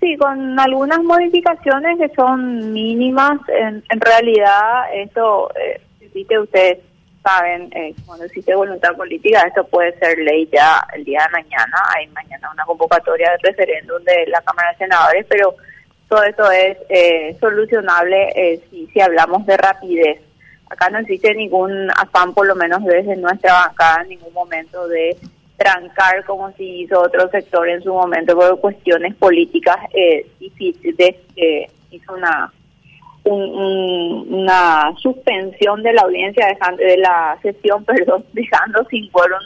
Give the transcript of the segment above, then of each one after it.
Sí, con algunas modificaciones que son mínimas. En, en realidad, esto, eh, si ustedes saben, eh, cuando existe voluntad política, esto puede ser ley ya el día de mañana. Hay mañana una convocatoria de referéndum de la Cámara de Senadores, pero todo esto es eh, solucionable eh, si, si hablamos de rapidez. Acá no existe ningún afán, por lo menos desde nuestra bancada, en ningún momento de trancar como si hizo otro sector en su momento por cuestiones políticas eh, difíciles. Hizo una una suspensión de la audiencia dejando, de la sesión, perdón, dejando sin quórum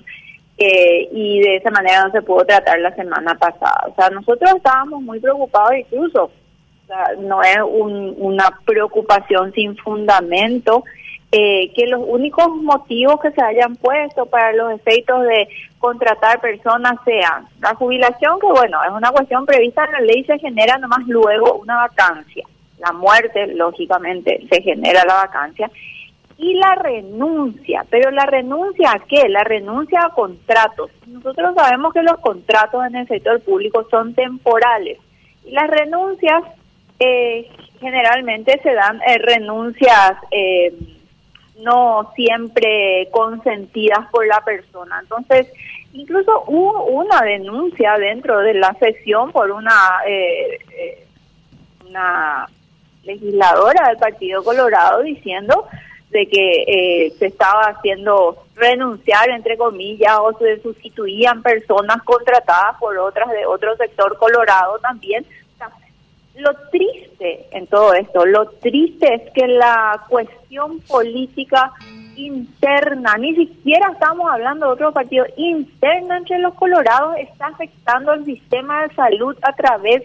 eh, y de esa manera no se pudo tratar la semana pasada. O sea, nosotros estábamos muy preocupados incluso, o sea, no es un, una preocupación sin fundamento. Eh, que los únicos motivos que se hayan puesto para los efectos de contratar personas sean la jubilación, que bueno, es una cuestión prevista en la ley, se genera nomás luego una vacancia la muerte, lógicamente, se genera la vacancia, y la renuncia. Pero la renuncia a qué? La renuncia a contratos. Nosotros sabemos que los contratos en el sector público son temporales y las renuncias eh, generalmente se dan eh, renuncias eh, no siempre consentidas por la persona. Entonces, incluso hubo una denuncia dentro de la sesión por una una legisladora del Partido Colorado diciendo de que eh, se estaba haciendo renunciar, entre comillas, o se sustituían personas contratadas por otras de otro sector colorado también. Lo triste en todo esto, lo triste es que la cuestión política interna, ni siquiera estamos hablando de otro partido, interna entre los colorados está afectando el sistema de salud a través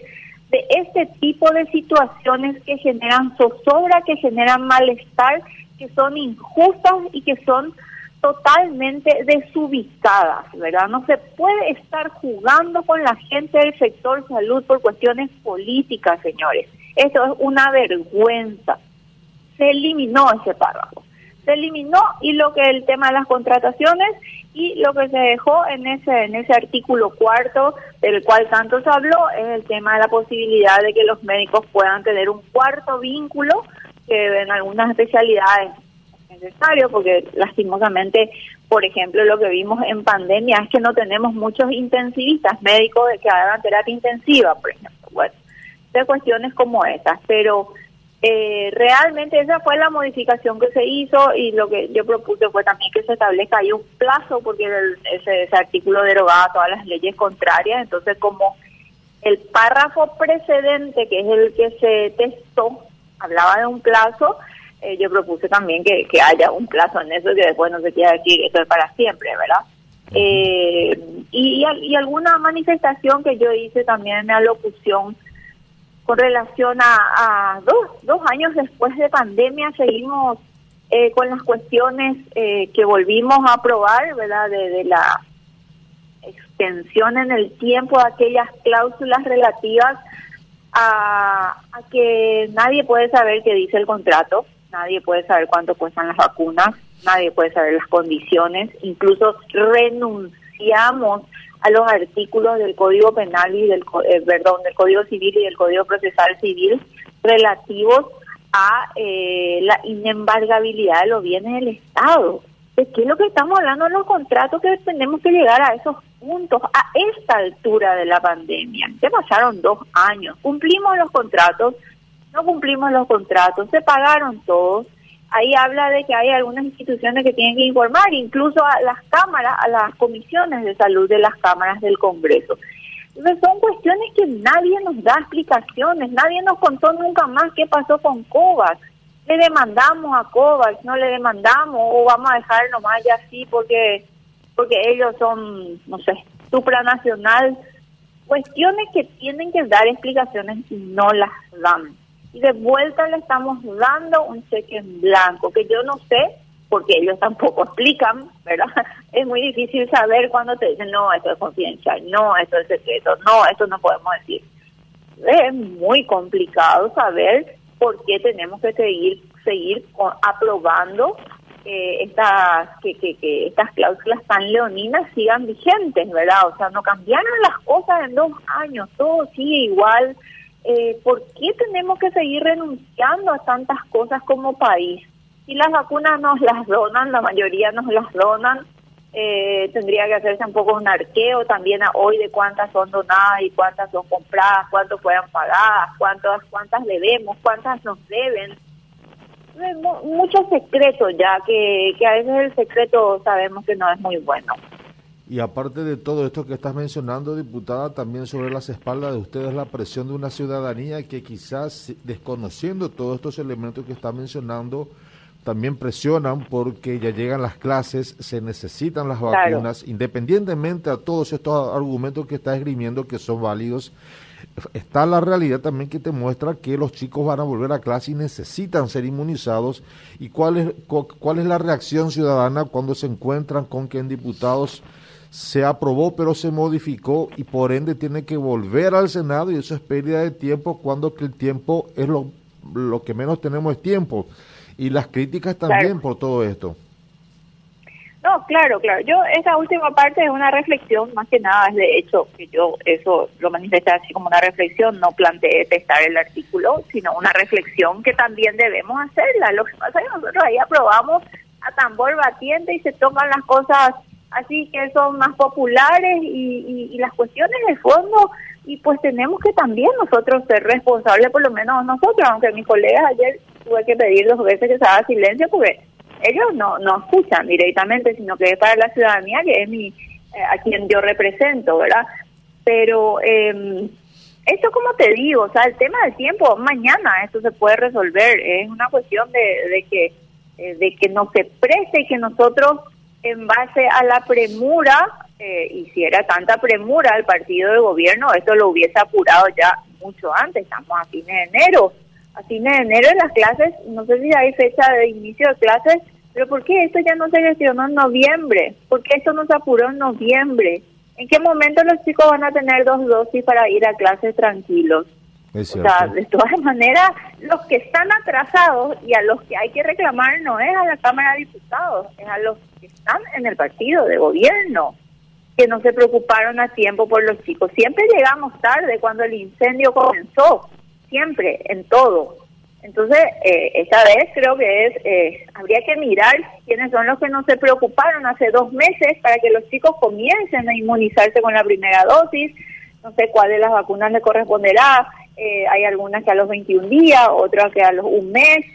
de este tipo de situaciones que generan zozobra, que generan malestar, que son injustas y que son totalmente desubicadas, ¿verdad? No se puede estar jugando con la gente del sector salud por cuestiones políticas, señores. Eso es una vergüenza. Se eliminó ese párrafo. Se eliminó y lo que el tema de las contrataciones y lo que se dejó en ese en ese artículo cuarto del cual tanto se habló es el tema de la posibilidad de que los médicos puedan tener un cuarto vínculo que en algunas especialidades es necesario porque lastimosamente por ejemplo lo que vimos en pandemia es que no tenemos muchos intensivistas médicos que hagan terapia intensiva por ejemplo. Bueno de cuestiones como esas pero eh, realmente esa fue la modificación que se hizo y lo que yo propuse fue también que se establezca ahí un plazo porque ese, ese artículo derogaba todas las leyes contrarias, entonces como el párrafo precedente, que es el que se testó, hablaba de un plazo, eh, yo propuse también que, que haya un plazo en eso, que después no se quiera decir esto es para siempre, ¿verdad? Eh, y, y, alguna manifestación que yo hice también en la locución con relación a, dos, dos años después de pandemia seguimos eh, con las cuestiones eh, que volvimos a aprobar, ¿verdad? De, la extensión en el tiempo de aquellas cláusulas relativas a, a, que nadie puede saber qué dice el contrato, nadie puede saber cuánto cuestan las vacunas, nadie puede saber las condiciones, incluso renunciamos a los artículos del Código Penal y del eh, perdón del Código Civil y del Código Procesal Civil relativos a eh, la inembargabilidad de los bienes del Estado. ¿De qué es lo que estamos hablando en los contratos que tenemos que llegar a esos puntos a esta altura de la pandemia? Ya pasaron dos años, cumplimos los contratos, no cumplimos los contratos, se pagaron todos, ahí habla de que hay algunas instituciones que tienen que informar, incluso a las cámaras, a las comisiones de salud de las cámaras del Congreso. Entonces son cuestiones que nadie nos da explicaciones, nadie nos contó nunca más qué pasó con COVAX. Le demandamos a COVAX, no le demandamos o vamos a dejar nomás ya así porque porque ellos son, no sé, supranacional. Cuestiones que tienen que dar explicaciones y no las dan de vuelta le estamos dando un cheque en blanco, que yo no sé, porque ellos tampoco explican, ¿verdad? Es muy difícil saber cuando te dicen, no, esto es confidencial, no, esto es secreto, no, esto no podemos decir. Es muy complicado saber por qué tenemos que seguir, seguir aprobando eh, estas que, que estas cláusulas tan leoninas sigan vigentes, ¿verdad? O sea, no cambiaron las cosas en dos años, todo sigue igual. Eh, ¿Por qué tenemos que seguir renunciando a tantas cosas como país? Si las vacunas nos las donan, la mayoría nos las donan, eh, tendría que hacerse un poco un arqueo también a hoy de cuántas son donadas y cuántas son compradas, cuánto puedan pagadas, cuántas, cuántas debemos, cuántas nos deben. Muchos secretos ya, que a veces el secreto sabemos que no es muy bueno. Y aparte de todo esto que estás mencionando, diputada, también sobre las espaldas de ustedes la presión de una ciudadanía que quizás desconociendo todos estos elementos que está mencionando, también presionan porque ya llegan las clases, se necesitan las vacunas, independientemente a todos estos argumentos que está esgrimiendo que son válidos, está la realidad también que te muestra que los chicos van a volver a clase y necesitan ser inmunizados. Y cuál es, cuál es la reacción ciudadana cuando se encuentran con que en diputados se aprobó pero se modificó y por ende tiene que volver al Senado y eso es pérdida de tiempo cuando que el tiempo es lo, lo que menos tenemos es tiempo y las críticas también por todo esto. No, claro, claro. Yo esa última parte es una reflexión, más que nada es de hecho que yo eso lo manifesté así como una reflexión, no planteé testar el artículo, sino una reflexión que también debemos hacerla. Lo que pasa es que nosotros ahí aprobamos a tambor batiente y se toman las cosas así que son más populares y, las cuestiones de fondo y pues tenemos que también nosotros ser responsables, por lo menos nosotros, aunque mis colegas ayer tuve que pedir dos veces que se haga silencio porque ellos no, no escuchan directamente, sino que es para la ciudadanía, que es mi eh, a quien yo represento, ¿verdad? Pero eh, esto como te digo, o sea, el tema del tiempo, mañana esto se puede resolver, es una cuestión de, de que eh, de que no se preste y que nosotros en base a la premura, eh, y si era tanta premura el partido de gobierno, esto lo hubiese apurado ya mucho antes, estamos a fines de enero, a fines de enero en las clases, no sé si hay fecha de inicio de clases, pero ¿por qué esto ya no se gestionó en noviembre? ¿Por qué esto no se apuró en noviembre? ¿En qué momento los chicos van a tener dos dosis para ir a clases tranquilos? O sea, de todas maneras, los que están atrasados y a los que hay que reclamar no es a la Cámara de Diputados, es a los que están en el partido de gobierno, que no se preocuparon a tiempo por los chicos. Siempre llegamos tarde cuando el incendio comenzó siempre, en todo. Entonces, eh, esta vez creo que es, eh, habría que mirar quiénes son los que no se preocuparon hace dos meses para que los chicos comiencen a inmunizarse con la primera dosis. No sé cuál de las vacunas le corresponderá. Eh, hay algunas que a los 21 días, otras que a los un mes.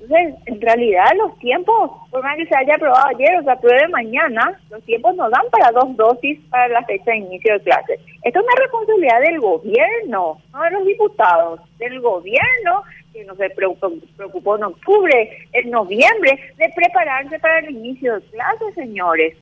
Entonces, en realidad los tiempos, por más que se haya aprobado ayer o se apruebe mañana, los tiempos nos dan para dos dosis para la fecha de inicio de clases. Esto es una responsabilidad del gobierno, no de los diputados, del gobierno que no se preocupó en octubre, en noviembre, de prepararse para el inicio de clases, señores.